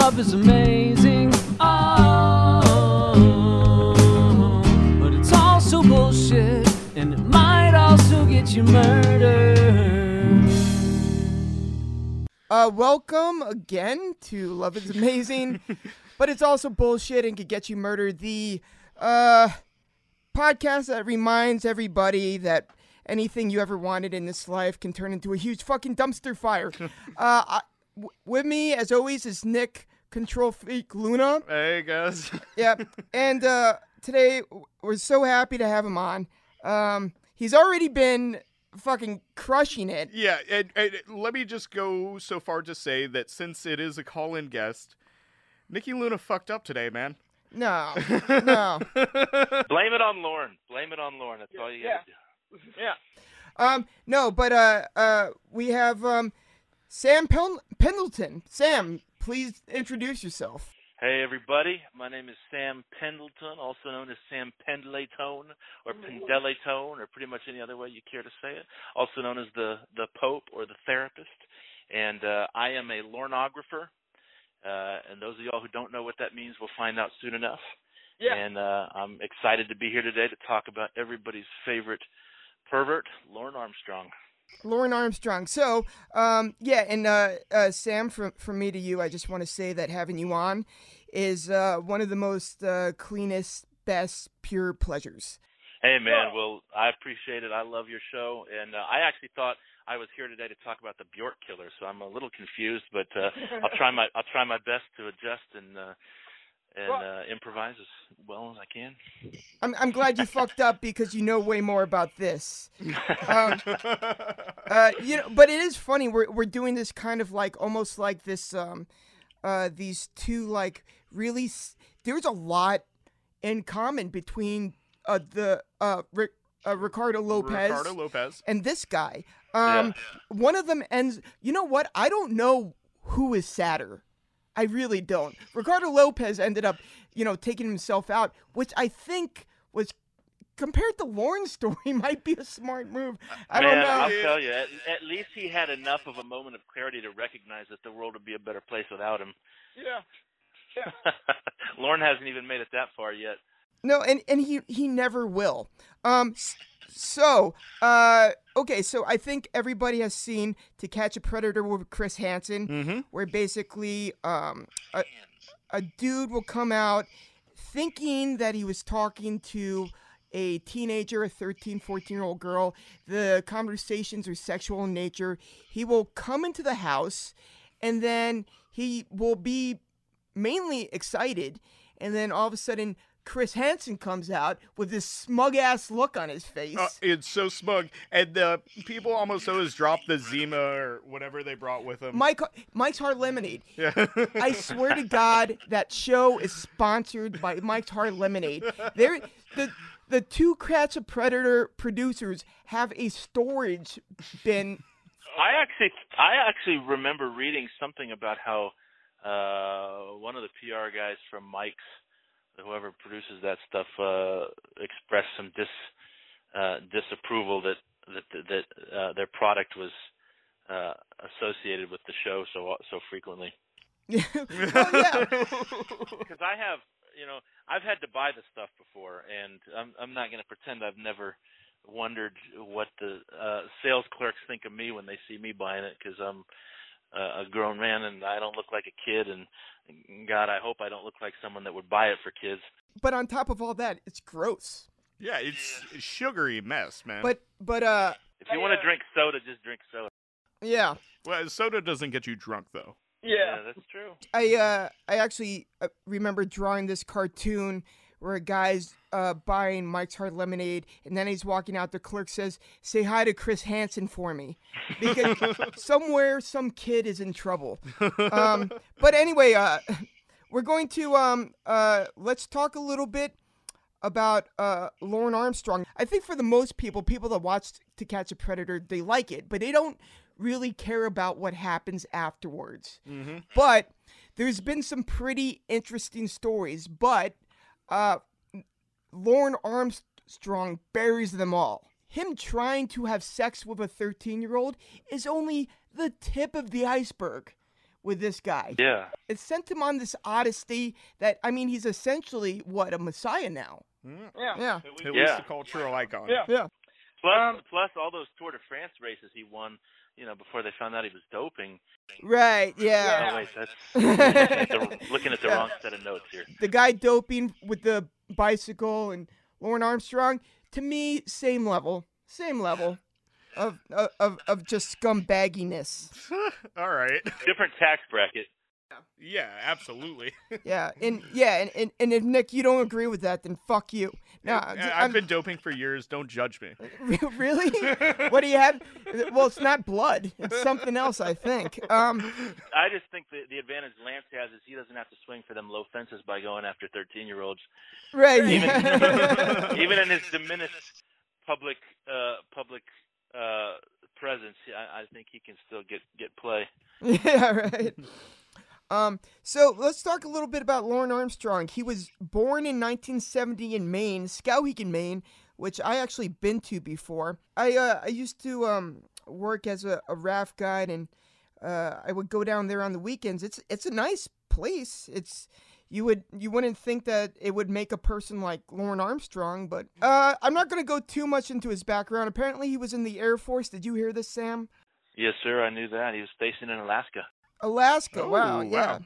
love is amazing. Oh, but it's also bullshit, and it might also get you murdered. Uh, welcome again to Love is Amazing, but it's also bullshit and could get you murdered. The uh, podcast that reminds everybody that anything you ever wanted in this life can turn into a huge fucking dumpster fire. uh, I, w- with me, as always, is Nick Control Freak Luna. Hey guys. Yep. and uh, today we're so happy to have him on. Um, he's already been fucking crushing it. yeah, and, and let me just go so far to say that since it is a call-in guest, Nikki Luna fucked up today, man. No, no. Blame it on Lorne. Blame it on Lorne. That's all you gotta do. Yeah. Um, no, but uh, uh, we have um, Sam Pen- Pendleton. Sam, please introduce yourself. Hey everybody, my name is Sam Pendleton, also known as Sam Pendletone or Pendeletone, or pretty much any other way you care to say it. Also known as the the Pope or the Therapist, and uh, I am a lornographer. Uh, and those of y'all who don't know what that means will find out soon enough. Yeah. And uh, I'm excited to be here today to talk about everybody's favorite pervert, Lorne Armstrong. Lorne Armstrong. So, um, yeah, and uh, uh, Sam, from from me to you, I just want to say that having you on is uh, one of the most uh, cleanest, best, pure pleasures. Hey man, well I appreciate it. I love your show, and uh, I actually thought I was here today to talk about the Bjork killer, so I'm a little confused, but uh, I'll try my I'll try my best to adjust and and uh, improvise as well as I can. I'm I'm glad you fucked up because you know way more about this. Um, uh, you know, but it is funny. We're we're doing this kind of like almost like this. Um, uh, these two like really. S- there's a lot in common between uh the uh, Ric- uh Ricardo Lopez Ricardo Lopez. and this guy. Um, one of them ends. You know what? I don't know who is sadder. I really don't. Ricardo Lopez ended up, you know, taking himself out, which I think was compared to Lorne's story might be a smart move. I Man, don't know. I'll tell you, at, at least he had enough of a moment of clarity to recognize that the world would be a better place without him. Yeah. Lorne hasn't even made it that far yet. No, and and he he never will. Um, so uh, okay, so I think everybody has seen To Catch a Predator with Chris Hansen, Mm-hmm. where basically um a, a dude will come out thinking that he was talking to a teenager, a 13, 14 year old girl. The conversations are sexual in nature. He will come into the house and then he will be mainly excited. And then all of a sudden, Chris Hansen comes out with this smug ass look on his face. Uh, it's so smug, and the people almost always drop the Zima or whatever they brought with them. Mike, Mike's Hard Lemonade. yeah. I swear to God, that show is sponsored by Mike's Hard Lemonade. There, the the To Catch a Predator producers have a storage bin. I actually, I actually remember reading something about how uh, one of the PR guys from Mike's, whoever produces that stuff, uh, expressed some dis uh, disapproval that that that uh, their product was uh, associated with the show so so frequently. oh yeah, Because I have, you know, I've had to buy the stuff before, and I'm I'm not going to pretend I've never wondered what the uh sales clerks think of me when they see me buying it because I'm a grown man and I don't look like a kid and God I hope I don't look like someone that would buy it for kids. but on top of all that, it's gross. yeah, it's a sugary mess, man. But but uh, If you want to drink soda, just drink soda. yeah, well, soda doesn't get you drunk though. Yeah, that's true. I uh I actually uh, remember drawing this cartoon where a guy's uh, buying Mike's Hard Lemonade, and then he's walking out. The clerk says, "Say hi to Chris Hansen for me," because somewhere some kid is in trouble. Um, but anyway, uh, we're going to um uh let's talk a little bit about uh Lorne Armstrong. I think for the most people, people that watch To Catch a Predator, they like it, but they don't really care about what happens afterwards. Mm-hmm. But there's been some pretty interesting stories, but uh, Lorne Armstrong buries them all. Him trying to have sex with a 13 year old is only the tip of the iceberg. with this guy. Yeah. It sent him on this odyssey that I mean he's essentially what a messiah now. Mm, Yeah. At least Yeah. a cultural icon. Yeah. Yeah. Plus, plus all those Tour de France races he won, you know, before they found out he was doping. Right. Yeah. Oh wait, that's looking at the, looking at the Yeah. wrong set of notes here. The guy doping with the bicycle and Lorne Armstrong. To me, same level. Same level of of of, of just scumbagginess. All right. Different tax bracket. Yeah, absolutely. Yeah. And yeah. And, and, and if Nick, you don't agree with that, then fuck you. No. I- I've I'm- been doping for years. Don't judge me. really? what do you have? Well, it's not blood. It's something else, I think. Um, I just think the the advantage Lance has is he doesn't have to swing for them low fences by going after 13 year olds. right. Even even in his diminished public uh public uh presence, I, I think he can still get get play. yeah, right. Um, so let's talk a little bit about Lorne Armstrong. He was born in 1970 in Maine, Skowhegan, Maine, which I actually been to before. I uh, I used to um work as a, a raft guide, and uh, I would go down there on the weekends. It's it's a nice place. It's you would you wouldn't think that it would make a person like Lorne Armstrong, but uh, I'm not going to go too much into his background. Apparently, he was in the Air Force. Did you hear this, Sam? Yes, sir. I knew that. He was stationed in Alaska. Alaska. Oh, wow, wow. yeah.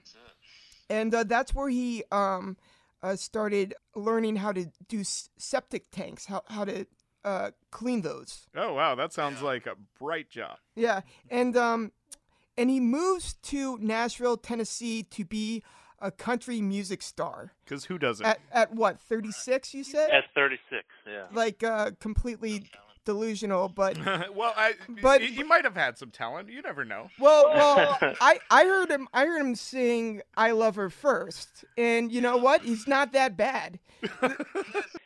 And uh, that's where he um, uh, started learning how to do s- septic tanks, how how to uh, clean those. Oh wow, that sounds like a bright job. Yeah, and um, and he moves to Nashville, Tennessee, to be a country music star. Because who doesn't? At at what thirty six? You said At 36. Yeah. like uh, completely delusional, but well, I, But- he, he might have had some talent. You never know. Well, well, I, I heard him I heard him sing "I Love Her" first, and you know what? He's not that bad.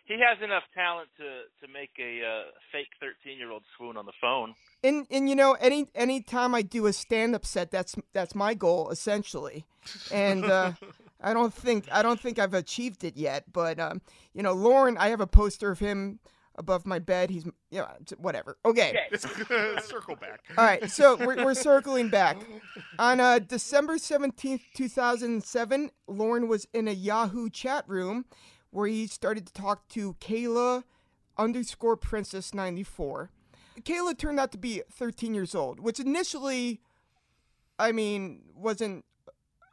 He has enough talent to to make a uh, fake 13 year old swoon on the phone. And and you know, any any time I do a stand up set, that's that's my goal essentially. And uh, I don't think I don't think I've achieved it yet. But um, you know, Lorne, I have a poster of him above my bed. He's you know, whatever. Okay. Circle back. All right, so we're, we're circling back. On uh, December 17th, 2007, Lorne was in a Yahoo chat room where he started to talk to Kayla underscore princess 94. Kayla turned out to be 13 years old, which initially, I mean, wasn't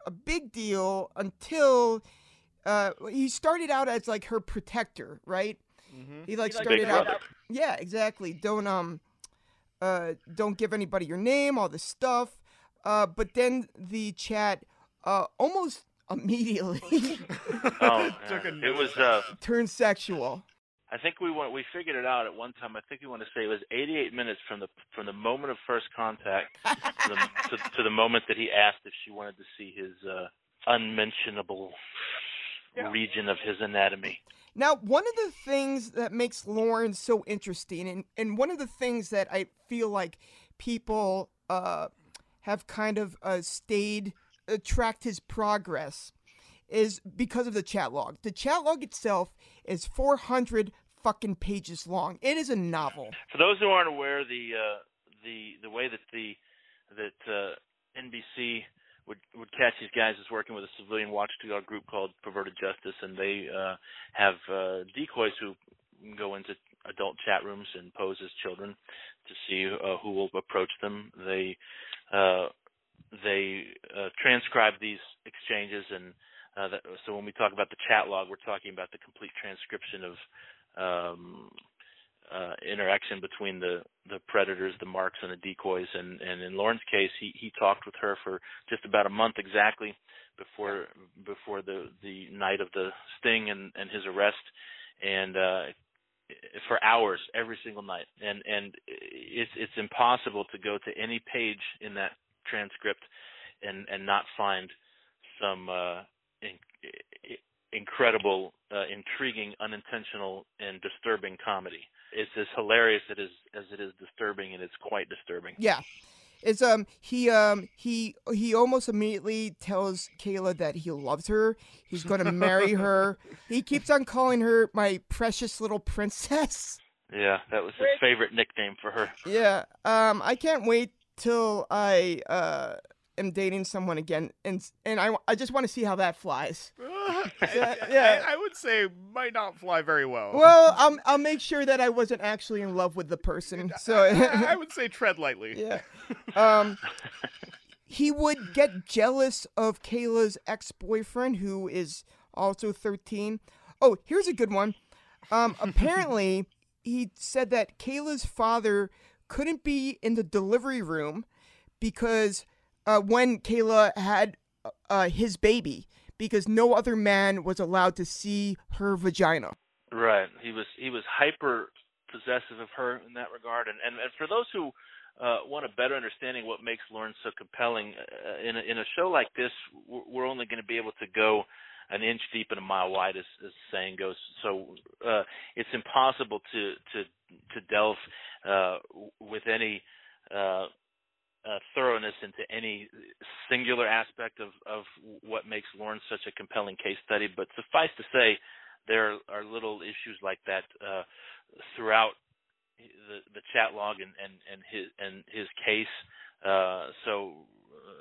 a big deal until uh, he started out as like her protector, right? He like started Big out. brother. Yeah, exactly. Don't um, uh, don't give anybody your name, all this stuff. Uh, but then the chat uh almost immediately Oh, Took yeah. a it was. Uh, turned sexual. I think we went. We figured it out at one time. I think we want to say it was 88 minutes from the from the moment of first contact to the, to, to the moment that he asked if she wanted to see his uh, unmentionable region of his anatomy. Now, one of the things that makes Lorne so interesting, and, and one of the things that I feel like people uh, have kind of uh, stayed, uh, tracked his progress, is because of the chat log. The chat log itself is 400 fucking pages long. It is a novel. For those who aren't aware, the uh, the the way that the that uh, NBC would would catch these guys is working with a civilian watchdog group called Perverted Justice, and they uh, have uh, decoys who go into adult chat rooms and pose as children to see uh, who will approach them. They uh, they uh, transcribe these exchanges, and uh, that, so when we talk about the chat log, we're talking about the complete transcription of um, uh, interaction between the the predators, the marks, and the decoys. And and in Lorne's case, he he talked with her for just about a month exactly before before the the night of the sting and and his arrest, and uh, for hours every single night. And and it's it's impossible to go to any page in that transcript and and not find some uh, in, incredible, uh, intriguing, unintentional, and disturbing comedy. It's as hilarious it is as it is disturbing, and it's quite disturbing. Yeah. It's um he um he he almost immediately tells Kayla that he loves her. He's going to marry her. He keeps on calling her my precious little princess. Yeah, that was his favorite nickname for her. Yeah. Um I can't wait till I uh am dating someone again, and and I, I just want to see how that flies. yeah, yeah. I, I would say might not fly very well. Well, I'll I'll make sure that I wasn't actually in love with the person. So I, I would say tread lightly. yeah. Um, he would get jealous of Kayla's ex-boyfriend, who is also 13. Oh, here's a good one. Um, apparently, he said that Kayla's father couldn't be in the delivery room because uh, when Kayla had uh, his baby, because no other man was allowed to see her vagina. Right. He was he was hyper possessive of her in that regard, and and, and for those who uh, want a better understanding what makes Lorne so compelling uh, in a, in a show like this, we're only going to be able to go an inch deep and a mile wide, as, as the saying goes. So uh, it's impossible to to to delve uh, with any uh, uh, thoroughness into any singular aspect of, of what makes Lorne such a compelling case study. But suffice to say, there are little issues like that uh, throughout the, the chat log and, and, and his and his case. Uh, so,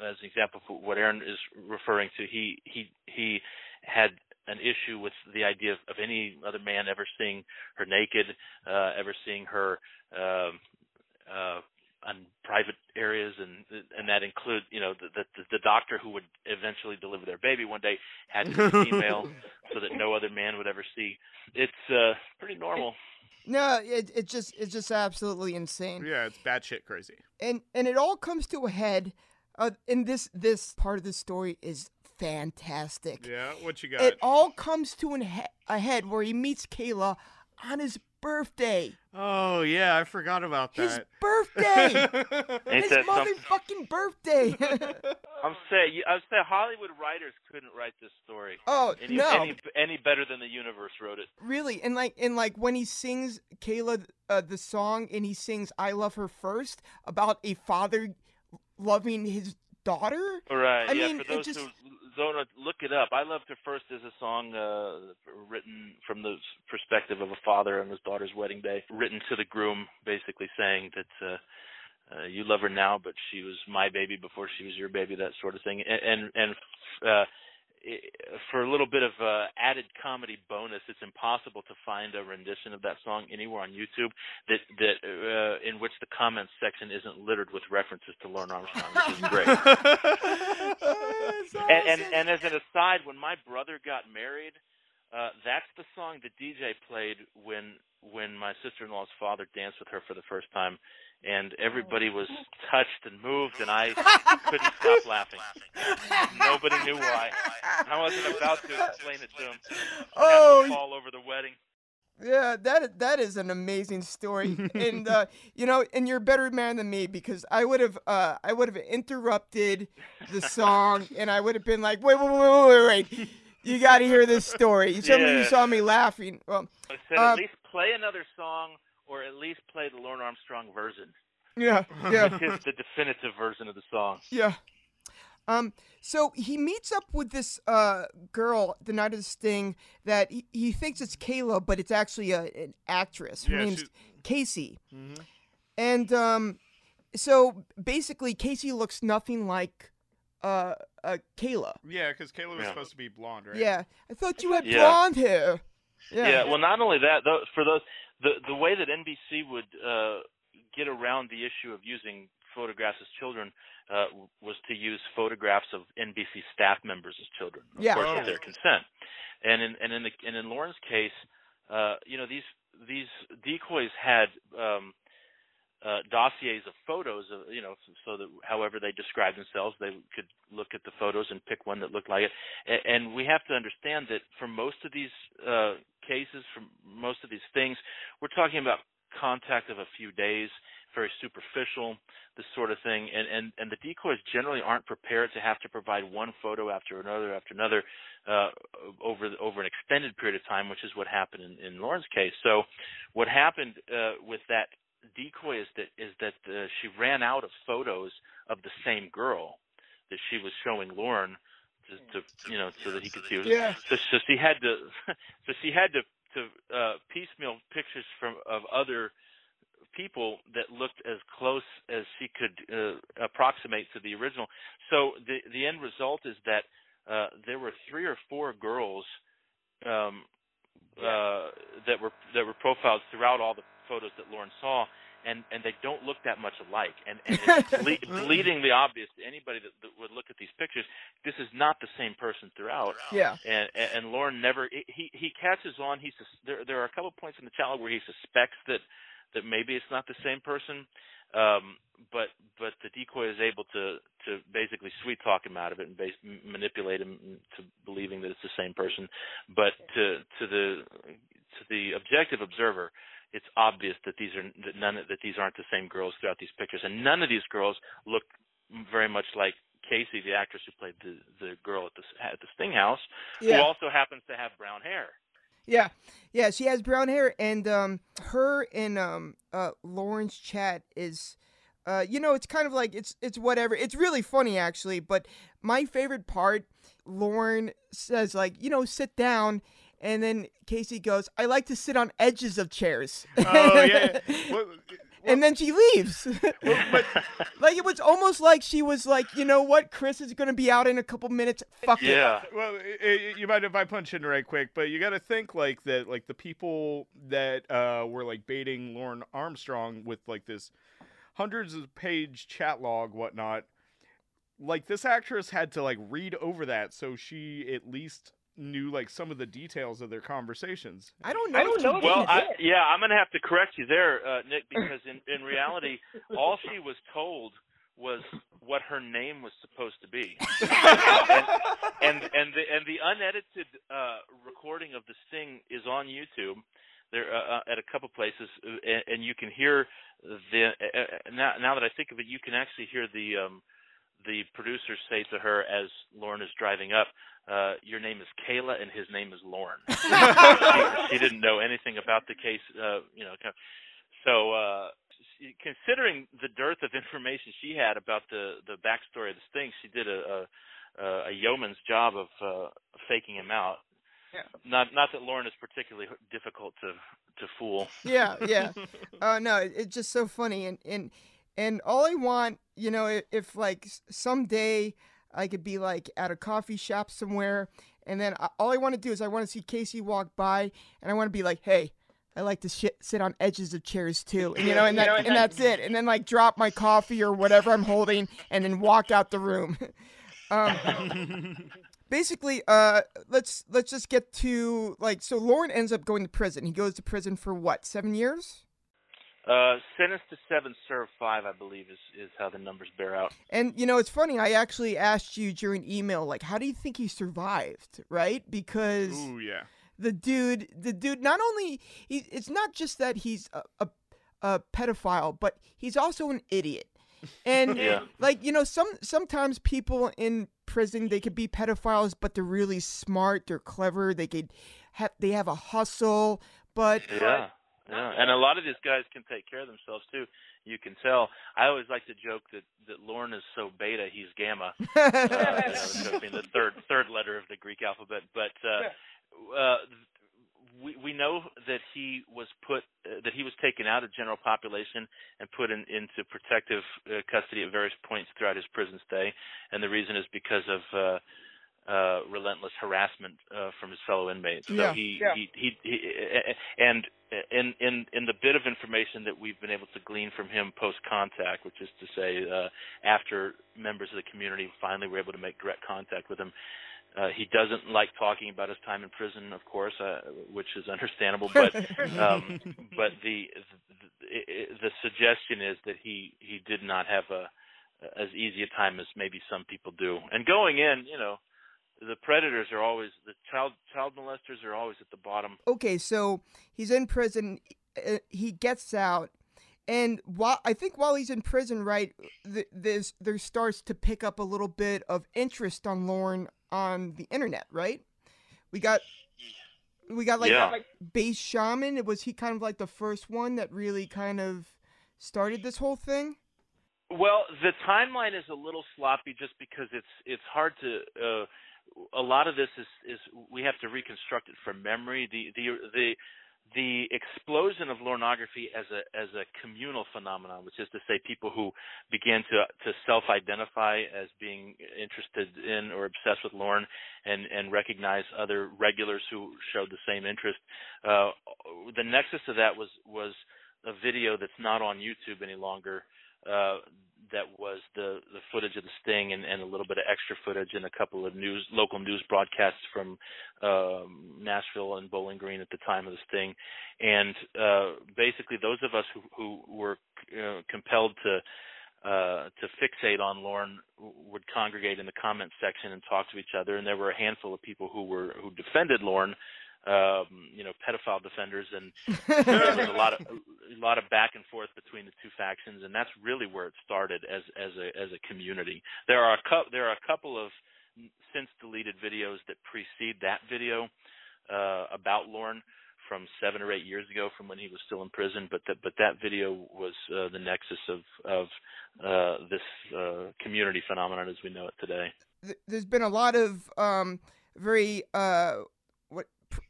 as an example for what Aaron is referring to, he he he had an issue with the idea of, of any other man ever seeing her naked, uh, ever seeing her um, uh, on private areas, and and that include you know the, the the doctor who would eventually deliver their baby one day had to be female, so that no other man would ever see. It's uh, pretty normal. No, it it just it's just absolutely insane. Yeah, it's batshit crazy. And and it all comes to a head. Uh, and this this part of the story is fantastic. Yeah, what you got? It all comes to an he- a head where he meets Kayla on his birthday. Oh yeah, I forgot about that. His birthday. His that something? motherfucking birthday. I'm saying I'm saying Hollywood writers couldn't write this story oh any, no, any any better than the universe wrote it. really, and like and like when he sings Kayla uh, the song and he sings "I Love Her" first about a father loving his daughter. Right. I yeah. mean, for it those just- who know, look it up. I loved her first as a song uh, written from the perspective of a father on his daughter's wedding day, written to the groom, basically saying that. Uh, uh, you love her now, but she was my baby before she was your baby, that sort of thing. And and, and uh, for a little bit of uh, added comedy bonus, it's impossible to find a rendition of that song anywhere on YouTube that that uh, in which the comments section isn't littered with references to Lorne Armstrong, which is great. And, and and as an aside, when my brother got married, uh, that's the song the DJ played when when my sister-in-law's father danced with her for the first time, and everybody was touched and moved, and I couldn't stop laughing. Nobody knew why. I wasn't about to explain it to him. oh all over the wedding. Yeah, that that is an amazing story, and uh, you know, and you're a better man than me because I would have uh, I would have interrupted the song, and I would have been like, wait, wait, wait, wait, wait, wait. you got to hear this story. Some of you saw me laughing. Well, I said Um, at least play another song, or at least play the Lorne Armstrong version, yeah, yeah, which is the definitive version of the song. yeah. Um, so he meets up with this uh girl the night of the sting that he, he thinks it's Kayla, but it's actually a, an actress. Her Yeah, name's she- Casey. Mhm. And um, so basically, Casey looks nothing like uh, uh Kayla. Yeah, because Kayla was Yeah. supposed to be blonde, right? Yeah, I thought you had Yeah. blonde hair. Yeah. Yeah. well, not only that, though, for those the the way that NBC would uh, get around the issue of using photographs as children uh, was to use photographs of NBC staff members as children, of Yeah. course, Oh. with their consent. And in and in the and in Lorne's case, uh, you know these these decoys had um, uh, dossiers of photos of you know so that however they describe themselves they could look at the photos and pick one that looked like it. A- and we have to understand that for most of these uh, cases for most of these things we're talking about contact of a few days very superficial this sort of thing. And and and the decoys generally aren't prepared to have to provide one photo after another after another uh, over over an extended period of time which is what happened in, in Lorne's case. So what happened uh, with that decoy is that is that uh, she ran out of photos of the same girl that she was showing Lorne to, to you know so that he could see. Her. Yeah. So so she had to so she had to to uh, piecemeal pictures from of other people that looked as close as she could uh, approximate to the original. So the the end result is that uh, there were three or four girls um, uh, that were that were profiled throughout all the photos that Lorne saw, and and they don't look that much alike. And, and it's ble- bleedingly obvious to anybody that, that would look at these pictures, this is not the same person throughout. Yeah. And and, and Lorne never he he catches on. He sus- there there are a couple of points in the channel where he suspects that that maybe it's not the same person. Um, but but the decoy is able to to basically sweet talk him out of it and base, manipulate him to believing that it's the same person. But to to the to the objective observer, it's obvious that these are that none that these aren't the same girls throughout these pictures, and none of these girls look very much like Casey, the actress who played the the girl at the at the Sting House, Yeah. who also happens to have brown hair. Yeah, yeah, she has brown hair, and um, her and um, uh, Lorne's chat is, uh, you know, it's kind of like it's it's whatever. It's really funny actually, but my favorite part, Lorne says like, you know, sit down, and then Casey goes, I like to sit on edges of chairs. Oh yeah. Well, and then she leaves. but like it was almost like she was like, you know what, Chris is gonna be out in a couple minutes. Fuck it. Yeah. well, i i you might if I punch in right quick? But you got to think like that, like the people that uh, were like baiting Lorne Armstrong with like this hundreds of page chat log, whatnot. Like this actress had to like read over that so she at least knew like some of the details of their conversations. I don't know. I don't know. Well, I, yeah, I'm gonna have to correct you there, uh, Nick, because in in reality, all she was told was what her name was supposed to be, and and and the and the unedited uh, recording of the sting is on YouTube. There uh, uh, at a couple places, uh, and, and you can hear the. Uh, now, now that I think of it, you can actually hear the um, the producers say to her as Lorne is driving up, uh, "Your name is Kayla, and his name is Lorne." she, she didn't know anything about the case, uh, you know. kind of- So, uh, she- considering the dearth of information she had about the the backstory of the thing, she did a a, a yeoman's job of uh, faking him out. Yeah. Not not that Lorne is particularly difficult to to fool. yeah, yeah. Uh, no, it, it's just so funny, and and and all I want, you know, if, if like someday I could be like at a coffee shop somewhere, and then I, all I want to do is I want to see Casey walk by, and I want to be like, hey. I like to shit, sit on edges of chairs too, and you know, and, that, and that's it. And then like drop my coffee or whatever I'm holding, and then walk out the room. um, basically, uh, let's let's just get to like so. Lorne ends up going to prison. He goes to prison for what? Seven years. Uh, sentence to seven, serve five, I believe, is is how the numbers bear out. And you know, it's funny. I actually asked you during email, like, how do you think he survived? Right? Because Ooh yeah. the dude, the dude, not only he, it's not just that he's a, a, a pedophile, but he's also an idiot. And Yeah. like you know, some sometimes people in prison they could be pedophiles, but they're really smart, they're clever, they could have they have a hustle, but Yeah, yeah, and a lot of these guys can take care of themselves too. You can tell. I always like to joke that that Lorne is so beta, he's gamma. Uh, you know, being the third third letter of the Greek alphabet, but uh, uh, we we know that he was put uh, that he was taken out of general population and put in, into protective uh, custody at various points throughout his prison stay, and the reason is because of. Uh, uh, relentless harassment uh, from his fellow inmates. So Yeah. he, Yeah. he, he, he, and in in in the bit of information that we've been able to glean from him post contact, which is to say, uh, after members of the community finally were able to make direct contact with him, uh, he doesn't like talking about his time in prison, of course, uh, which is understandable. But um, but the, the the suggestion is that he he did not have a as easy a time as maybe some people do. And going in, you know, the predators are always the child child molesters are always at the bottom. okay, so he's in prison. uh, He gets out, and while I think while he's in prison, right, th- there's there starts to pick up a little bit of interest on Lorne on the internet, right? We got we got like Yeah. Like, base shaman. Was he kind of like the first one that really kind of started this whole thing? Well, the timeline is a little sloppy just because it's it's hard to. Uh, a lot of this is is we have to reconstruct it from memory. The the the the explosion of Lornography as a as a communal phenomenon, which is to say, people who began to to self-identify as being interested in or obsessed with Lorne, and and recognize other regulars who showed the same interest. Uh, the nexus of that was was a video that's not on YouTube any longer. Uh, that was the the footage of the sting and, and a little bit of extra footage and a couple of news local news broadcasts from um, Nashville and Bowling Green at the time of the sting, and uh, basically those of us who, who were uh, compelled to uh, to fixate on Lorne would congregate in the comment section and talk to each other, and there were a handful of people who were who defended Lorne um, you know, pedophile defenders, and there was a lot of a lot of back and forth between the two factions, and that's really where it started as as a as a community. There are a cu- there are a couple of since deleted videos that precede that video uh, about Lorne from seven or eight years ago, from when he was still in prison. But that but that video was uh, the nexus of of uh, this uh, community phenomenon as we know it today. There's been a lot of um, very uh,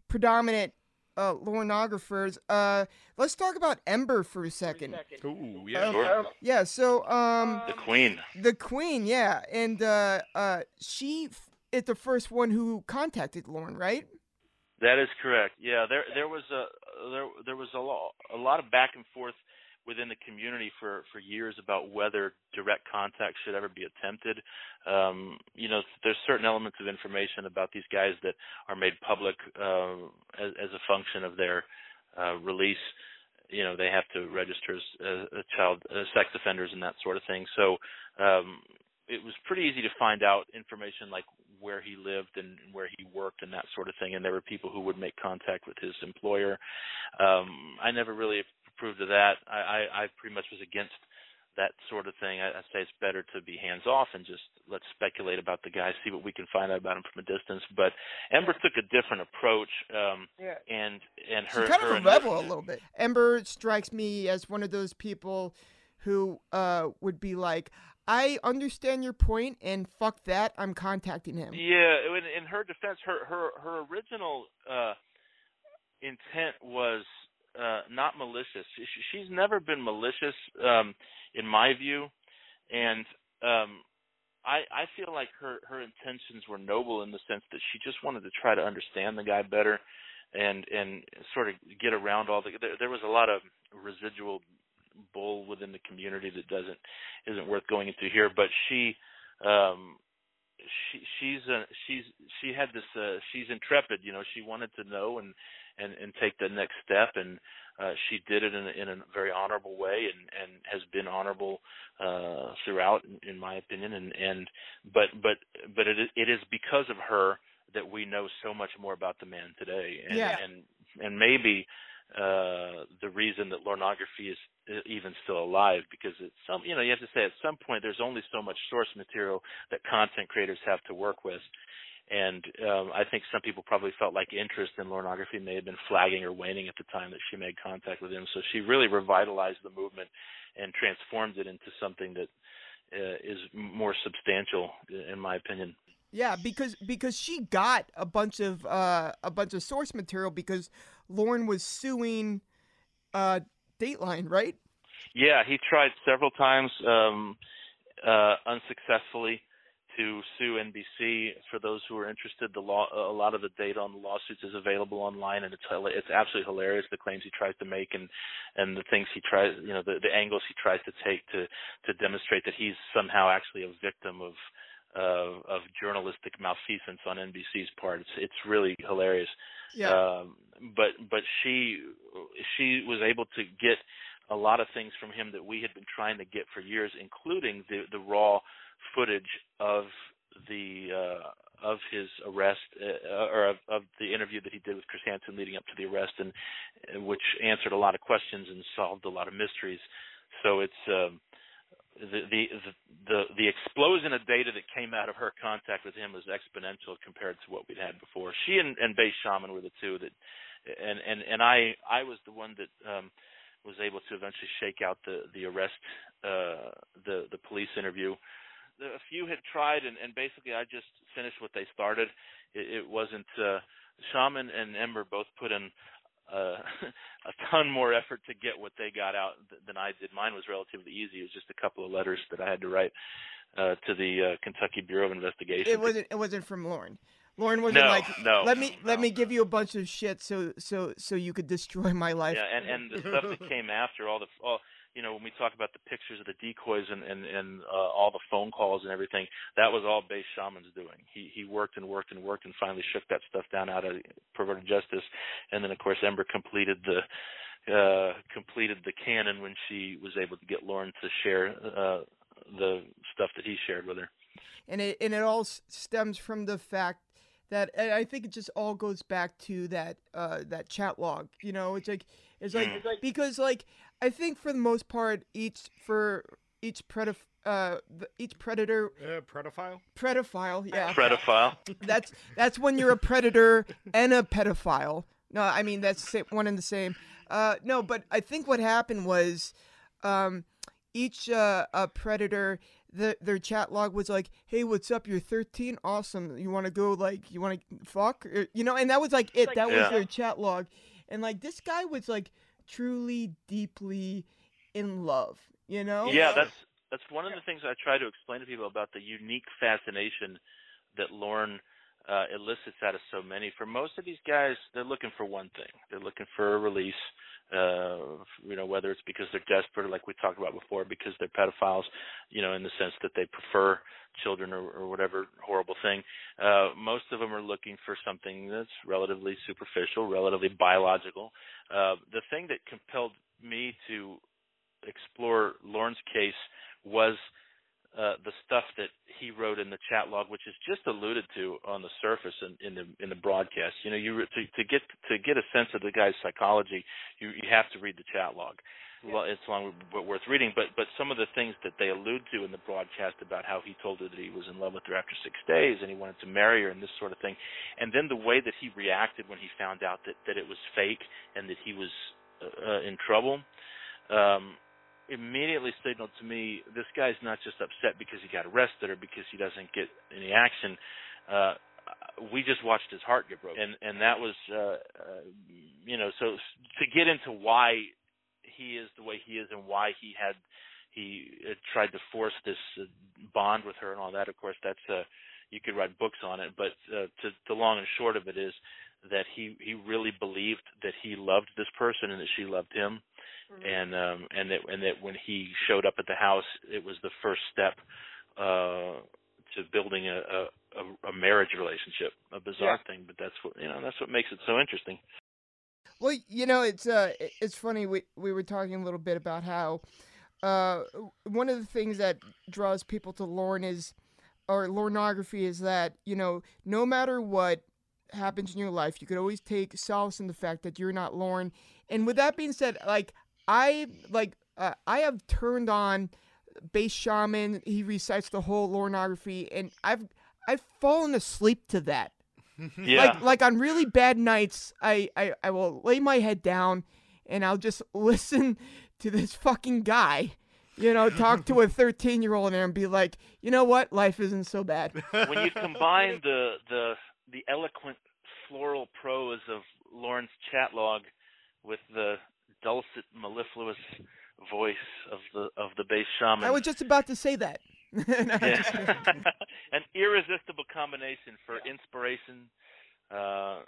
predominant uh, Lornographers. Uh, let's talk about Ember for a second. Ooh, yeah, um, sure. Yeah, so um, the Queen. The Queen, yeah, and uh, uh, she f- is the first one who contacted Lorne, right? That is correct. Yeah, there there was a there there was a lot a lot of back and forth within the community for for years about whether direct contact should ever be attempted. Um, you know, there's certain elements of information about these guys that are made public uh, as, as a function of their uh, release. You know, they have to register as a, a child as sex offenders and that sort of thing. So um, it was pretty easy to find out information like where he lived and where he worked and that sort of thing. And there were people who would make contact with his employer. Um, I never really approved of that. I, I, I pretty much was against that sort of thing. I, I say it's better to be hands off and just let's speculate about the guy, see what we can find out about him from a distance. But Ember took a different approach. Um, yeah. And and her She's kind her of a rebel a little bit. Ember strikes me as one of those people who uh, would be like, I understand your point, and fuck that, I'm contacting him. Yeah, in, in her defense, her her her original uh, intent was uh, not malicious. She, she's never been malicious, um, in my view, and um, I I feel like her her intentions were noble in the sense that she just wanted to try to understand the guy better, and and sort of get around all the. There, there was a lot of residual bull within the community that doesn't isn't worth going into here, but she. Um, she she's a, she's she had this uh, she's intrepid you know she wanted to know and and and take the next step. And uh, she did it in a, in a very honorable way and and has been honorable uh throughout in, in my opinion. And and but but but it it is because of her that we know so much more about the man today. And yeah. and and maybe uh the reason that lornography is even still alive because at some you know you have to say at some point there's only so much source material that content creators have to work with and um, I think some people probably felt like interest in Lornography may have been flagging or waning at the time that she made contact with him. So she really revitalized the movement and transformed it into something that uh, is more substantial, in my opinion. Yeah, because because she got a bunch of uh, a bunch of source material because Lorne was suing uh, Dateline, right? Yeah, he tried several times um, uh, unsuccessfully to sue NBC. For those who are interested, the law, a lot of the data on the lawsuits is available online, and it's it's absolutely hilarious the claims he tries to make and and the things he tries, you know, the the angles he tries to take to to demonstrate that he's somehow actually a victim of of, of journalistic malfeasance on NBC's part. It's it's really hilarious. Yeah. Um, but but she she was able to get a lot of things from him that we had been trying to get for years, including the the raw footage of the uh, of his arrest uh, or of, of the interview that he did with Chris Hansen leading up to the arrest, and which answered a lot of questions and solved a lot of mysteries. So it's um, the, the the the explosion of data that came out of her contact with him was exponential compared to what we'd had before. She and, and Base Shaman were the two that, and and and I I was the one that um, was able to eventually shake out the the arrest uh, the the police interview a few had tried, and, and basically I just finished what they started. It, it wasn't uh, Shaman and Ember both put in uh, a ton more effort to get what they got out than I did. Mine was relatively easy. It was just a couple of letters that I had to write uh, to the uh, Kentucky Bureau of Investigation. It wasn't. It wasn't from Lorne. Lorne wasn't No, like, no, let me let no. me give you a bunch of shit so so so you could destroy my life. Yeah, and and the stuff that came after all the all you know when we talk about the pictures of the decoys and and and uh, all the phone calls and everything, that was all Base Shaman's doing. He he worked and worked and worked and finally shook that stuff down out of perverted justice, and then of course Ember completed the uh completed the canon when she was able to get Lorne to share uh the stuff that he shared with her. and it and it all stems from the fact that I think it just all goes back to that uh that chat log. You know, it's like it's like, Mm. because like I think for the most part each for each predif- uh the, each predator Uh, pedophile. pedophile yeah Pedophile. that's that's when you're a predator and a pedophile. No, I mean that's the same, one and the same. Uh, no, but I think what happened was, um, each uh, a predator, the, their chat log was like, "Hey, what's up? You're 13. Awesome. You want to go like you want to fuck? Or, you know?" And that was like it. That was their chat log, and like this guy was like truly, deeply in love. You know? Yeah, that's that's one of the things I try to explain to people about the unique fascination that Lorne uh, elicits out of so many. For most of these guys, they're looking for one thing. They're looking for a release. Uh, you know, whether it's because they're desperate, like we talked about before, because they're pedophiles, you know, in the sense that they prefer children or, or whatever horrible thing. Uh, most of them are looking for something that's relatively superficial, relatively biological. Uh, the thing that compelled me to explore Lorne's case was uh, the stuff that he wrote in the chat log, which is just alluded to on the surface in, in the in the broadcast. You know, you to, to get to get a sense of the guy's psychology, you you have to read the chat log. Well, it's long but worth reading. But but some of the things that they allude to in the broadcast about how he told her that he was in love with her after six days and he wanted to marry her and this sort of thing, and then the way that he reacted when he found out that that it was fake and that he was uh, uh, in trouble. Um, immediately signaled to me this guy's not just upset because he got arrested or because he doesn't get any action. Uh, we just watched his heart get broken, and and that was, uh, uh, you know, so to get into why he is the way he is and why he had he uh, tried to force this uh, bond with her and all that. Of course, that's uh, you could write books on it, but uh, to the long and short of it is that he he really believed that he loved this person and that she loved him and um and that and that when he showed up at the house it was the first step uh to building a a, a- a marriage relationship a bizarre thing but that's what you know that's what makes it so interesting Well, you know, it's uh, it's funny. We we were talking a little bit about how, uh, one of the things that draws people to Lorne is, or Lornography is that you know, no matter what happens in your life, you could always take solace in the fact that you're not Lorne. And with that being said, like I like uh, I have turned on Base Shaman. He recites the whole Lornography, and I've I've fallen asleep to that. Yeah. Like like on really bad nights I, I i will lay my head down and i'll just listen to this fucking guy you know talk to a 13 year old and be like you know what? Life isn't so bad. When you combine the the the eloquent floral prose of Lorne's chat log with the dulcet mellifluous voice of the of the bass shaman i was just about to say that an irresistible combination for inspiration. Uh,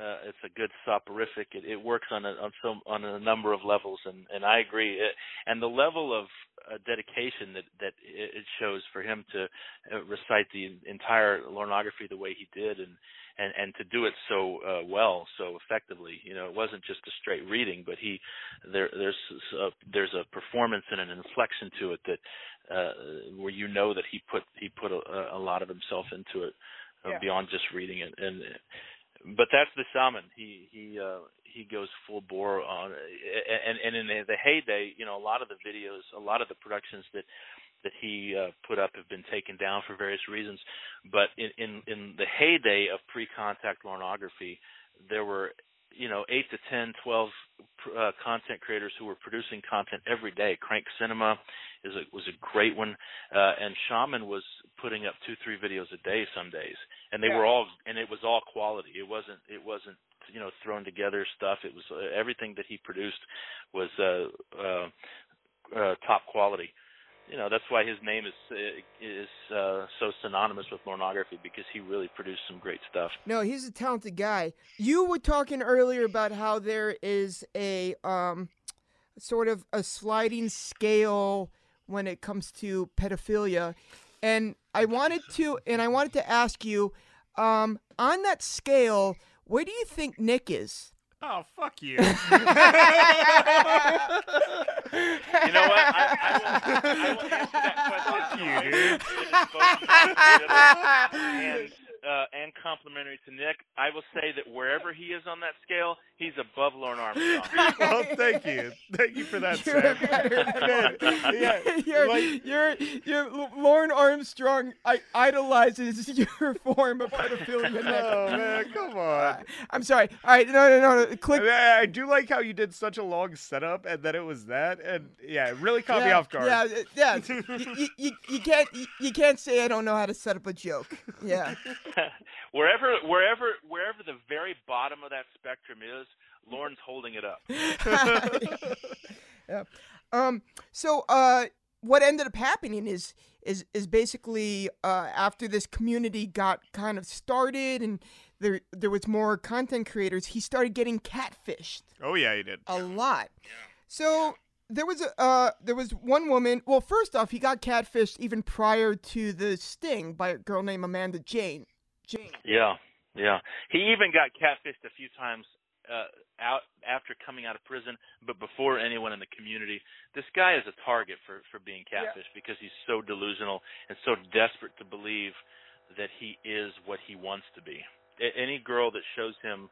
uh, it's a good soporific. It, it works on a on some on a number of levels, and and I agree. It, and the level of uh, dedication that that it it shows for him to uh, recite the entire lornography the way he did, and and and to do it so uh, well, so effectively. You know, it wasn't just a straight reading, but he there there's a, there's a performance and an inflection to it that uh, where you know that he put he put a, a lot of himself into it uh, Yeah. beyond just reading it. And but that's the shaman. He he uh he goes full bore on and and in the heyday you know a lot of the videos a lot of the productions that that he uh, put up have been taken down for various reasons. But in in in the heyday of pre-contact Lornography there were you know 8 to 10 12 uh, content creators who were producing content every day crank cinema is a, was a great one uh, and shaman was putting up two three videos a day some days and they Yeah. were all and it was all quality it wasn't it wasn't you know thrown together stuff. It was uh, everything that he produced was uh, uh, uh, top quality. You know that's why his name is is uh, so synonymous with Lornography because he really produced some great stuff. No, he's a talented guy. You were talking earlier about how there is a um, sort of a sliding scale when it comes to pedophilia, and I wanted to and I wanted to ask you um, on that scale, where do you think Nick is? Oh, fuck you. You know what? I, I, will, I will answer that question. you, dude. And uh, and complimentary to Nick. I will say that wherever he is on that scale, he's above Lorne Armstrong. well, thank you. Thank you for that, You're Sam. better. Man, yeah, you're, like- you're, you're, Lorne Armstrong I, idolizes your form of pedophilia. Nick. Oh man, come on. I'm sorry. All right, no, no, no, no. Click. I, I do like how you did such a long setup and then it was that, and yeah, it really caught me yeah, off guard. Yeah, uh, yeah. you, you, you, you can't you, you can't say I don't know how to set up a joke. Yeah. wherever, wherever, wherever the very bottom of that spectrum is, Lorne's holding it up. yeah. Um. So, uh, what ended up happening is is is basically uh, after this community got kind of started and there there was more content creators, he started getting catfished Oh yeah, he did. a lot. Yeah. So there was a uh, there was one woman. Well, first off, he got catfished even prior to the sting by a girl named Amanda Jane. Jane. Yeah, yeah. He even got catfished a few times uh, out after coming out of prison, but before anyone in the community. This guy is a target for for being Yeah. catfished because he's so delusional and so desperate to believe that he is what he wants to be. A- any girl that shows him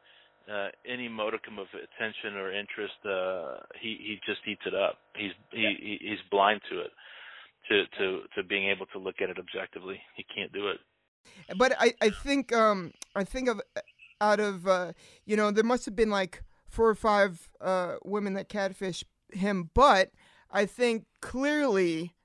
uh, any modicum of attention or interest, uh, he he just eats it up. He's he, he he's blind to it, to to to being able to look at it objectively. He can't do it. But I, I think um I think of out of uh you know there must have been like four or five uh women that catfish him, but I think clearly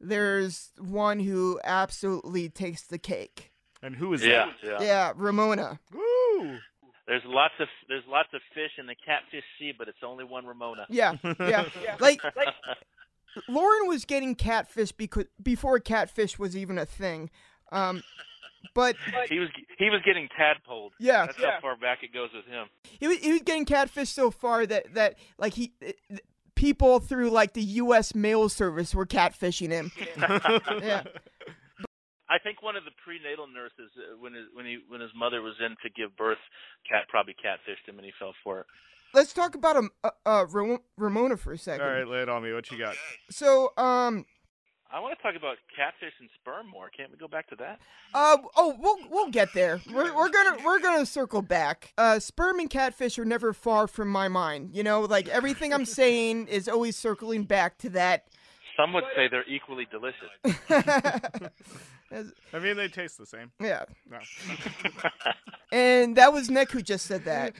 there's one who absolutely takes the cake. And who is Yeah, that? yeah. Yeah, Ramona. Woo! There's lots of there's lots of fish in the catfish sea, but it's only one Ramona. Yeah, yeah. Like Lorne was getting catfish because before catfish was even a thing. Um but he was he was getting tadpoled. yeah, That's how far back it goes with him. he was, he was getting catfish so far that that like he uh, people through like the U.S. mail service were catfishing him. Yeah. I think one of the prenatal nurses, uh, when his when he when his mother was in to give birth, cat probably catfished him and he fell for it. Let's talk about um, uh, uh, Ramona for a second. All right, lay it on me. What you got? So, um, I want to talk about catfish and sperm more. Can't we go back to that? uh, oh, we'll we'll get there. We're, we're gonna we're gonna circle back. Uh, sperm and catfish are never far from my mind. You know, like everything I'm saying is always circling back to that. Some would say they're equally delicious. As- I mean, they taste the same. yeah, No. and that was Nick who just said that.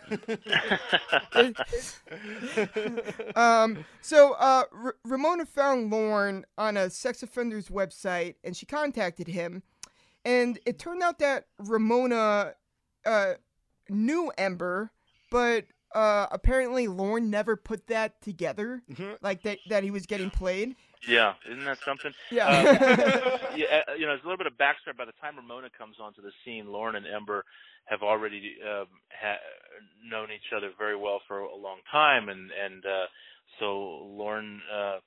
um, so uh, R- Ramona found Lorne on a sex offender's website, and she contacted him. And it turned out that Ramona uh, knew Ember, but uh, apparently Lorne never put that together, like that that he was getting played. Yeah, isn't that something? Yeah. yeah, uh, you know, there's a little bit of backstory. By the time Ramona comes onto the scene, Lorne and Ember have already um, ha- known each other very well for a long time, and and uh, so Lorne, uh,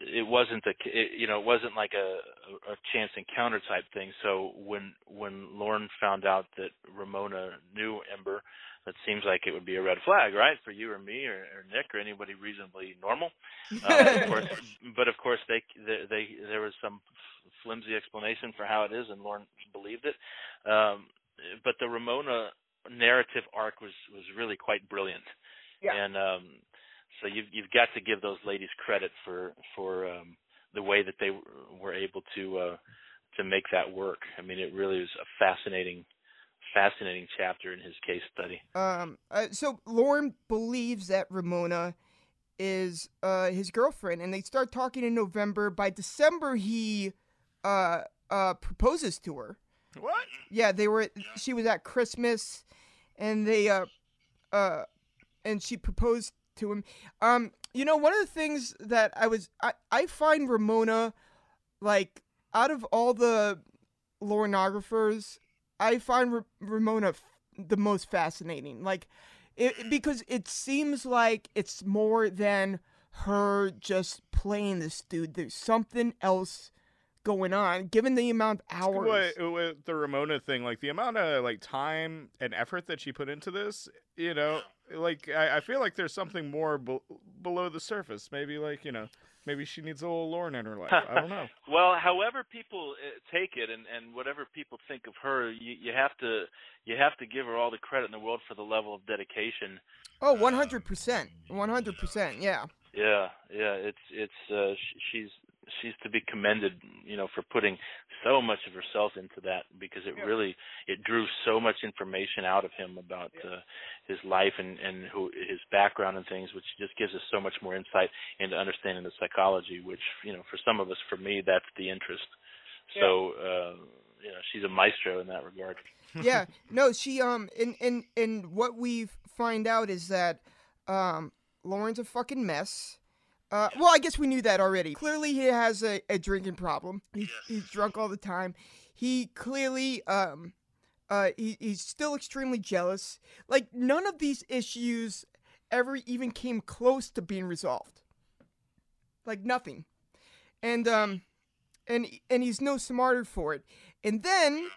it wasn't a, it, you know, it wasn't like a, a chance encounter type thing. So when when Lorne found out that Ramona knew Ember, that seems like it would be a red flag, right, for you or me or, or Nick or anybody reasonably normal. Uh, of course, but of course they, they they there was some flimsy explanation for how it is, and Lorne believed it. Um, but the Ramona narrative arc was was really quite brilliant, Yeah. and um, so you've you've got to give those ladies credit for for um, the way that they were able to uh, to make that work. I mean, it really was a fascinating fascinating chapter in his case study. Um, uh, so Lorne believes that Ramona is uh his girlfriend, and they start talking in November. By December, he uh uh proposes to her. What? Yeah, they were. She was at Christmas, and they uh uh and she proposed to him. Um, you know, one of the things that I was I I find Ramona like out of all the lornographers, I find R- Ramona f- the most fascinating. Like, it, because it seems like it's more than her just playing this dude. There's something else going on, given the amount of hours. What, uh, with the Ramona thing, like the amount of like time and effort that she put into this, you know, like I, I feel like there's something more be- below the surface. Maybe like you know, maybe she needs a little Lorne in her life. I don't know. well, however people uh, take it, and and whatever people think of her, you you have to you have to give her all the credit in the world for the level of dedication. Oh, 100%. 100%, yeah. Yeah, yeah, it's it's uh, she's she's to be commended, you know, for putting so much of herself into that because it Yeah. really it drew so much information out of him about uh, his life and and who his background and things, which just gives us so much more insight into understanding the psychology. Which you know, for some of us, for me, that's the interest. So uh, you know, she's a maestro in that regard. yeah no she um and and and what we find out is that um lorne's a fucking mess uh well i guess we knew that already. Clearly he has a, a drinking problem. He's, he's drunk all the time. He clearly um uh he, he's still extremely jealous. Like none of these issues ever even came close to being resolved. Like nothing. And um and and he's no smarter for it. And then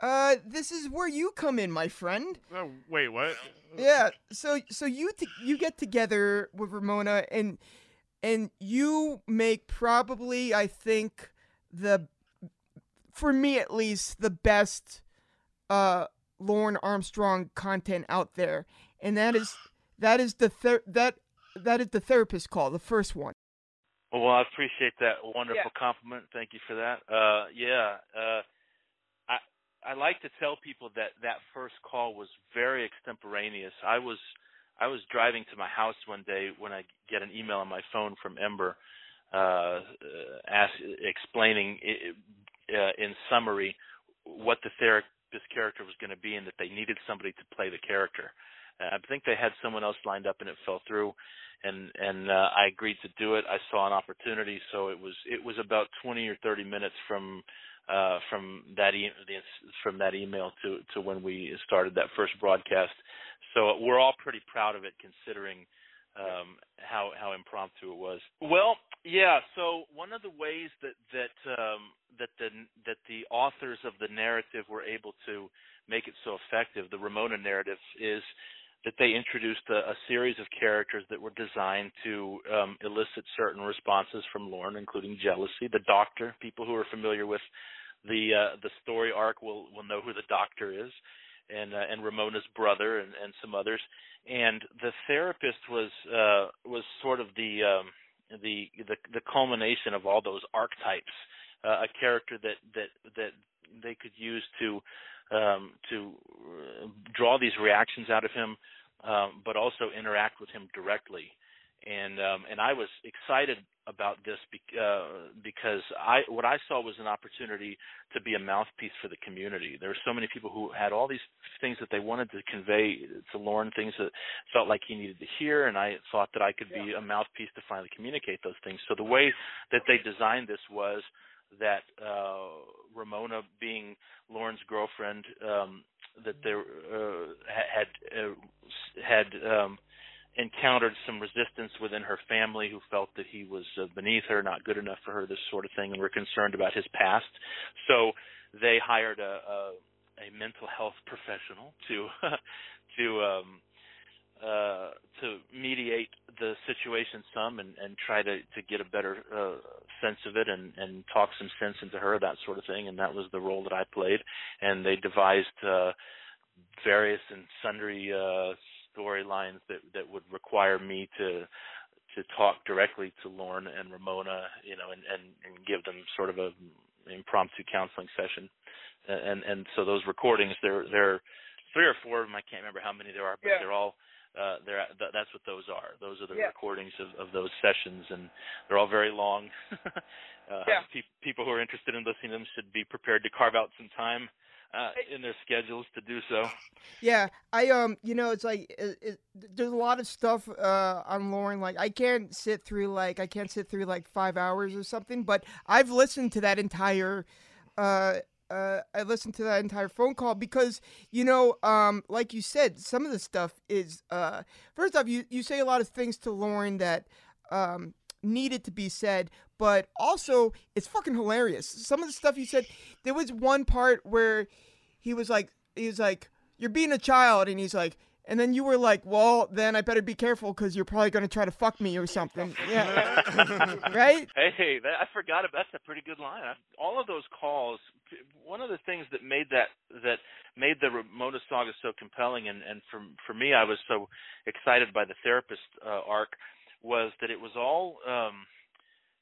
uh, this is where you come in, my friend. Oh, wait, what? Yeah. So so you t- you get together with Ramona and and you make probably I think the for me at least the best uh Lorne Armstrong content out there. And that is that is the ther- that that is the therapist call, the first one. Well, I appreciate that wonderful compliment. Thank you for that. Uh, yeah, uh, I I like to tell people that that first call was very extemporaneous. I was I was driving to my house one day when I get an email on my phone from Ember, uh, ask, explaining i uh, in summary what the therapist character was going to be and that they needed somebody to play the character. Uh, I think they had someone else lined up and it fell through and and uh, I agreed to do it. I saw an opportunity, so it was it was about 20 or 30 minutes from uh, from that e- from that email to to when we started that first broadcast. So we're all pretty proud of it, considering um, how how impromptu it was. Well, yeah. So one of the ways that that um, that the that the authors of the narrative were able to make it so effective, the Ramona narrative, is that they introduced a, a series of characters that were designed to um, elicit certain responses from Lorne, including jealousy. The Doctor, people who are familiar with the uh, the story arc will will know who the Doctor is, and uh, and Ramona's brother, and, and some others. And the therapist was uh, was sort of the um, the the the culmination of all those archetypes. Uh, a character that that that they could use to um, to uh, draw these reactions out of him, um, but also interact with him directly. And um, and I was excited about this uh, because I what I saw was an opportunity to be a mouthpiece for the community. There were so many people who had all these things that they wanted to convey to Lorne, things that felt like he needed to hear, and I thought that I could be a mouthpiece to finally communicate those things. So the way that they designed this was that uh, Ramona, being Lorne's girlfriend, um, that there uh, had uh, had um, encountered some resistance within her family, who felt that he was uh, beneath her, not good enough for her, this sort of thing, and were concerned about his past. So they hired a, a, a mental health professional to to um, uh, to mediate the situation some and, and try to, to get a better uh, sense of it and, and talk some sense into her, that sort of thing. And that was the role that I played. And they devised uh, various and sundry uh, storylines that that would require me to to talk directly to Lorne and Ramona, you know, and and, and give them sort of a impromptu counseling session. And and so those recordings, they're they're three or four of them. I can't remember how many there are, but Yeah. they're all uh, they're th- that's what those are. Those are the Yeah. recordings of, of those sessions, and they're all very long. uh, Yeah. pe- people who are interested in listening to them should be prepared to carve out some time uh, in their schedules to do so. Yeah, I um, you know, it's like it, it, there's a lot of stuff uh on Lorne. Like I can't sit through like I can't sit through like five hours or something. But I've listened to that entire. Uh, uh, I listened to that entire phone call because you know, um, like you said, some of the stuff is uh, first off, you you say a lot of things to Lorne that um needed to be said, but also it's fucking hilarious. Some of the stuff you said, there was one part where he was like, he was like, "You're being a child," and he's like. And then you were like, "Well, then I better be careful because you're probably going to try to fuck me or something." Yeah, right. Hey, that, I forgot about. That's a pretty good line. I, all of those calls. One of the things that made that that made the Ramona saga so compelling, and and for for me, I was so excited by the therapist uh, arc, was that it was all um,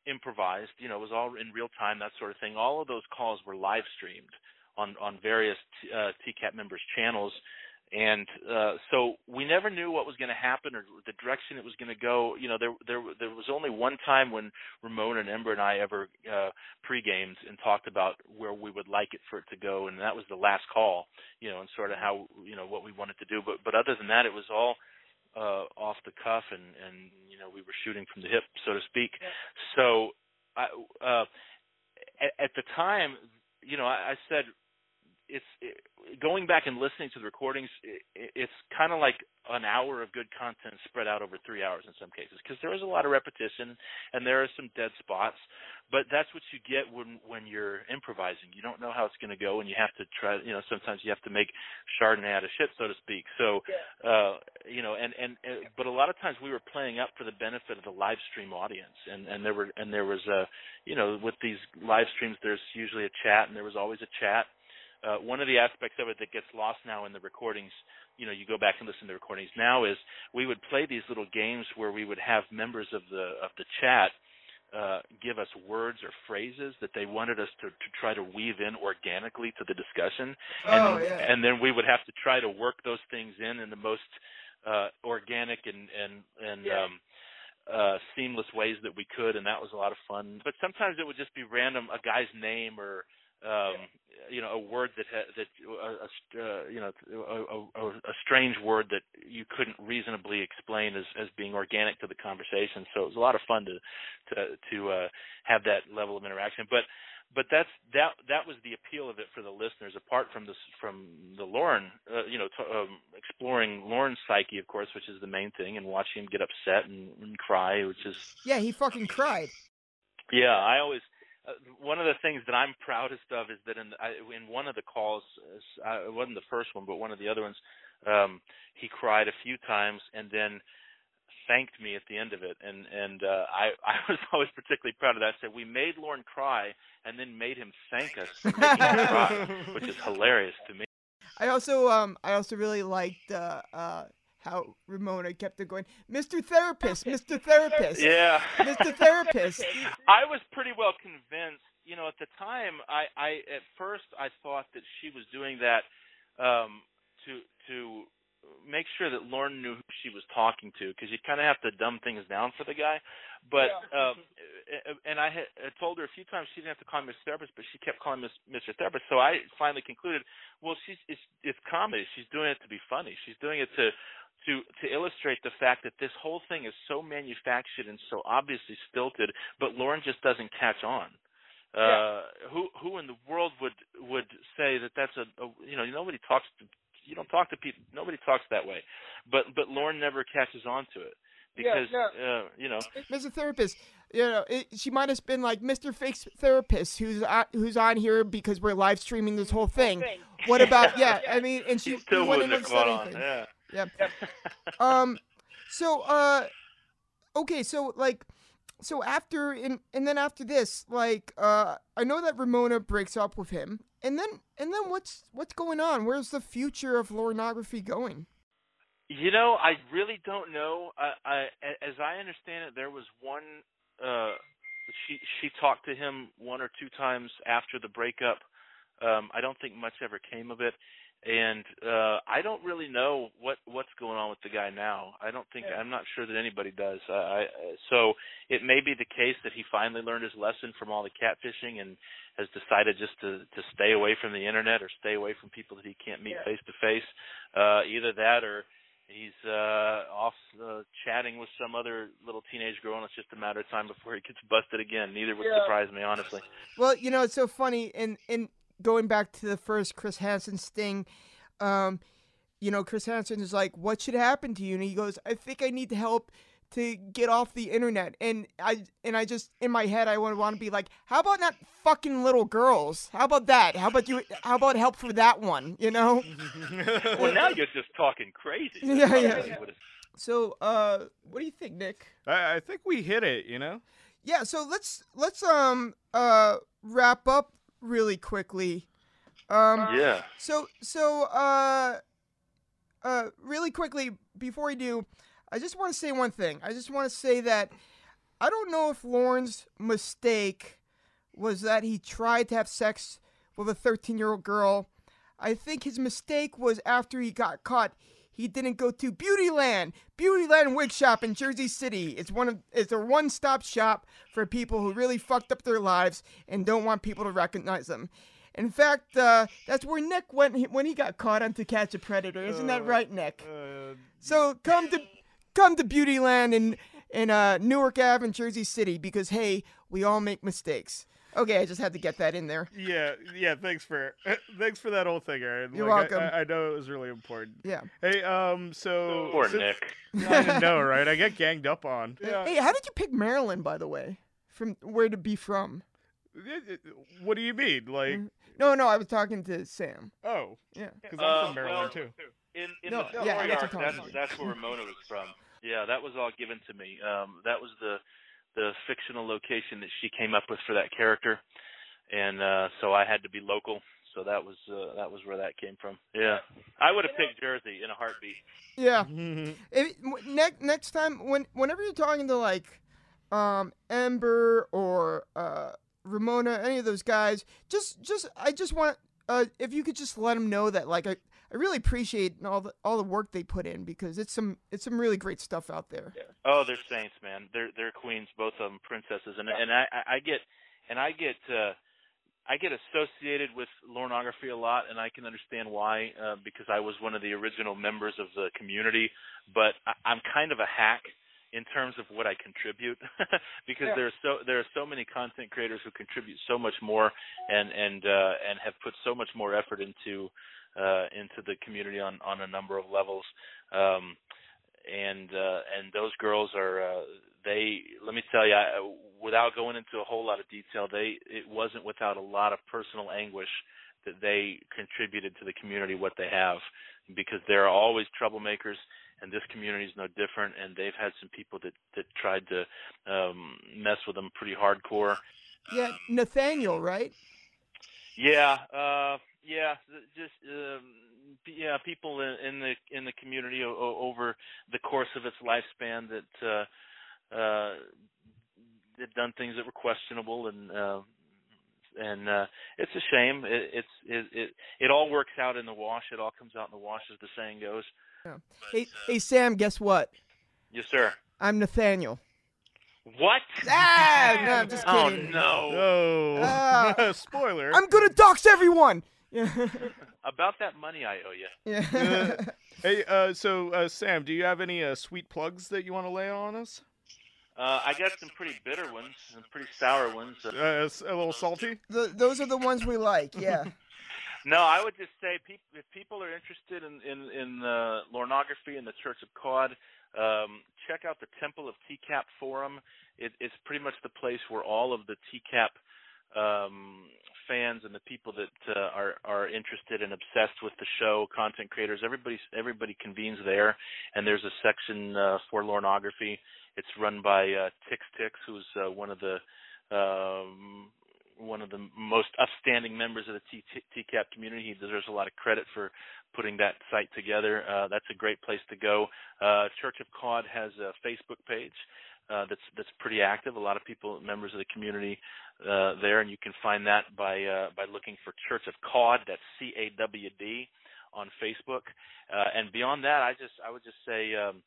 improvised. You know, it was all in real time, that sort of thing. All of those calls were live streamed on on various t- uh, TCAP members' channels and uh, so we never knew what was going to happen or the direction it was going to go. You know, there there there was only one time when Ramona and Ember and I ever uh, pre-gamed and talked about where we would like it for it to go, and that was the last call. You know, and sort of how you know what we wanted to do. But but other than that, it was all uh, off the cuff, and and you know we were shooting from the hip, so to speak. Yeah. So I, uh, at, at the time, you know, I, I said it's it, going back and listening to the recordings. It, it's kind of like an hour of good content spread out over three hours in some cases because there is a lot of repetition and there are some dead spots. But that's what you get when when you're improvising. You don't know how it's going to go, and you have to try. You know, sometimes you have to make Chardonnay out of shit, so to speak. So, uh, you know, and and uh, but a lot of times we were playing up for the benefit of the live stream audience, and and there were and there was a, you know, with these live streams, there's usually a chat, and there was always a chat uh, one of the aspects of it that gets lost now in the recordings, you know, you go back and listen to the recordings now is we would play these little games where we would have members of the of the chat uh, give us words or phrases that they wanted us to, to try to weave in organically to the discussion, and oh, yeah. and then we would have to try to work those things in in the most uh, organic and and and yeah. um, uh, seamless ways that we could, and that was a lot of fun. But sometimes it would just be random, a guy's name or um, you know, a word that ha- that uh, uh, you know a, a, a strange word that you couldn't reasonably explain as as being organic to the conversation. So it was a lot of fun to to to uh, have that level of interaction. But but that's that that was the appeal of it for the listeners. Apart from this from the Lorne, uh, you know, to, um, exploring Lorne's psyche, of course, which is the main thing, and watching him get upset and, and cry, which is yeah, he fucking cried. Yeah, I always uh, one of the things that I'm proudest of is that in I, in one of the calls, uh, it wasn't the first one, but one of the other ones, um, he cried a few times and then thanked me at the end of it, and and uh, I I was always particularly proud of that. I said we made Lorne cry and then made him thank us for making him cry, which is hilarious to me. I also um I also really liked uh, uh how Ramona kept it going, Mr. Therapist, Mr. Therapist. Yeah. Mr. Therapist. I was pretty well convinced, you know, at the time I, I at first I thought that she was doing that um to to make sure that Lorne knew who she was talking to because you kind of have to dumb things down for the guy. But yeah. um, and I had I told her a few times she didn't have to call him Mr. Therapist, but she kept calling him Mr. Therapist. So I finally concluded, well, she's it's, it's comedy. She's doing it to be funny. She's doing it to to to illustrate the fact that this whole thing is so manufactured and so obviously stilted, but Lorne just doesn't catch on. Uh, yeah. who who in the world would would say that that's a, a you know nobody talks to you don't talk to people nobody talks that way, but but Lorne never catches on to it because yeah, uh, you know Mr. Therapist, you know it, she might have been like Mr. Fake Therapist who's on, who's on here because we're live streaming this whole thing. What about yeah? I mean, and she, she still wouldn't have have caught on. Yeah. Yeah. um. So uh, okay. So like, so after and and then after this, like uh, I know that Ramona breaks up with him, and then and then what's what's going on? Where's the future of Lornography going? You know, I really don't know. I, I, as I understand it, there was one. Uh, she she talked to him one or two times after the breakup. Um, I don't think much ever came of it, and uh I don't really know what what's going on with the guy now. I don't think I'm not sure that anybody does. Uh, I so it may be the case that he finally learned his lesson from all the catfishing and has decided just to to stay away from the internet or stay away from people that he can't meet face to face. Uh either that or he's uh off uh, chatting with some other little teenage girl and it's just a matter of time before he gets busted again. Neither would Yeah. surprise me honestly. Well, you know, it's so funny. And and going back to the first Chris Hansen sting, um, you know, Chris Hansen is like, "What should happen to you?" And he goes, "I think I need help to get off the internet." And I and I just in my head, I would want to be like, "How about not fucking little girls? How about that? How about you? How about help for that one? You know?" well, now you're just talking crazy. Yeah, That's yeah. probably So, uh, what do you think, Nick? I, I think we hit it. You know. Yeah, so let's let's um uh wrap up really quickly. Um Yeah. so so uh uh really quickly before we do, I just want to say one thing. I just want to say that I don't know if Lorne's mistake was that he tried to have sex with a 13-year-old girl. I think his mistake was after he got caught he didn't go to Beautyland, Beautyland Wig Shop in Jersey City. It's one of it's a one-stop shop for people who really fucked up their lives and don't want people to recognize them. In fact, uh, that's where Nick went when he got caught on To Catch a Predator. Isn't that Uh, right, Nick? Uh, So come to come to Beautyland in in uh, Newark Ave in Jersey City because hey, we all make mistakes. Okay, I just had to get that in there. yeah, yeah. Thanks for thanks for that whole thing, Aaron. You're Like, I- welcome. I, I know it was really important. Yeah. Hey, um, so Poor since- Nick. I didn't know, right? I get ganged up on. Hey, how did you pick Maryland, by the way? From where to be from? What do you mean? Like, No, no, I was talking to Sam. oh, Yeah. because I'm Uh, from Maryland well, too. In in No, the no, story yeah, I got you arc, talking that's that's where Ramona was from. Yeah, that was all given to me. Um, that was the the fictional location that she came up with for that character, and uh, so I had to be local. So that was uh, that was where that came from. Yeah, I would have picked Jersey in a heartbeat. Yeah. If, next next time when whenever you're talking to like um Ember or uh Ramona, any of those guys, just just I just want uh if you could just let them know that like I I really appreciate all the all the work they put in because it's some it's some really great stuff out there. Oh, they're saints, man. They're they're queens, both of them princesses, and and I I I get and I get uh, I get associated with lornography a lot, and I can understand why uh, because I was one of the original members of the community. But I, I'm kind of a hack in terms of what I contribute because Yeah. there's so there are so many content creators who contribute so much more and and uh, and have put so much more effort into uh, into the community on on a number of levels. Um, and uh, and those girls are uh, they. Let me tell you, I, without going into a whole lot of detail, they it wasn't without a lot of personal anguish that they contributed to the community what they have, because there are always troublemakers, and this community is no different. And they've had some people that that tried to um, mess with them pretty hardcore. Yeah, Nathaniel, right? Yeah, uh, yeah, just um, yeah, people in, in the in the community o- o- over the course of its lifespan that uh, uh, had done things that were questionable, and uh, and uh, it's a shame. It, it's it, it it all works out in the wash. It all comes out in the wash, as the saying goes. Yeah. But, Hey, uh, hey Sam, guess what? yes, sir. I'm Nathaniel. What? Ah, no, I'm just Oh kidding. no! Oh, Ah. spoiler. I'm gonna dox everyone. Yeah. About that money I owe you. yeah. Hey, uh, so uh, Sam, do you have any uh, sweet plugs that you want to lay on us? Uh, I got some pretty bitter ones, some pretty sour ones. Uh, Uh, s- a little salty. The, those are the ones we like. Yeah. No, I would just say peop if people are interested in in, in uh, lornography and the Church of Cod, um, check out the Temple of TCAP forum. It, it's pretty much the place where all of the TCAP um, fans and the people that uh, are are interested and obsessed with the show, content creators, everybody everybody convenes there, and there's a section uh, for lornography. It's run by uh, Tix Tix, who's uh, one of the um, one of the most upstanding members of the TCAP community. He deserves a lot of credit for putting that site together. Uh, that's a great place to go. Uh, Church of Cod has a Facebook page uh, that's that's pretty active. A lot of people, members of the community, uh, there, and you can find that by uh, by looking for Church of Cod. That's C A W D on Facebook. Uh, and beyond that, I just I would just say. Um,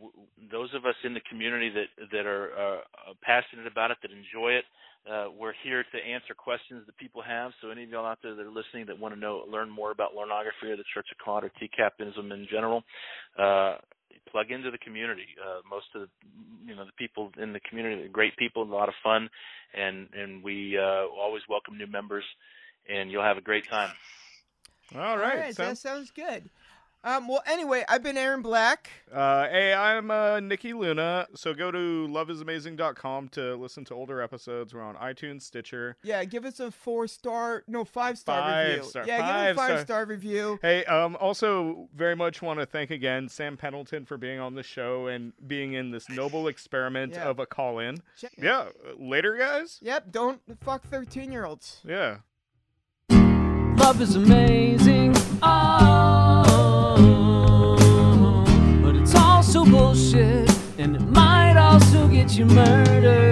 w- those of us in the community that that are uh, passionate about it, that enjoy it, uh, we're here to answer questions that people have. So any of y'all out there that are listening that want to know, learn more about Lornography or the Church of Cod or TCAPism in general, plug into the community. Uh, most of the, you know the people in the community are great people, a lot of fun, and and we uh, always welcome new members, and you'll have a great time. All right. All right, so- that sounds good. Um, well, anyway, I've been Aaron Black. Uh, hey, I'm uh, Nikki Luna. So go to loveisamazing.com to listen to older episodes. We're on iTunes, Stitcher. Yeah, give us a four star, no five star Five review. star- yeah, give us a star. five star review. Hey, um, also very much want to thank again Sam Pendleton for being on the show and being in this noble experiment Yeah. of a call in. Check- Yeah, later, guys. Yep. Don't fuck thirteen year olds. Yeah. Love is amazing. get you murdered.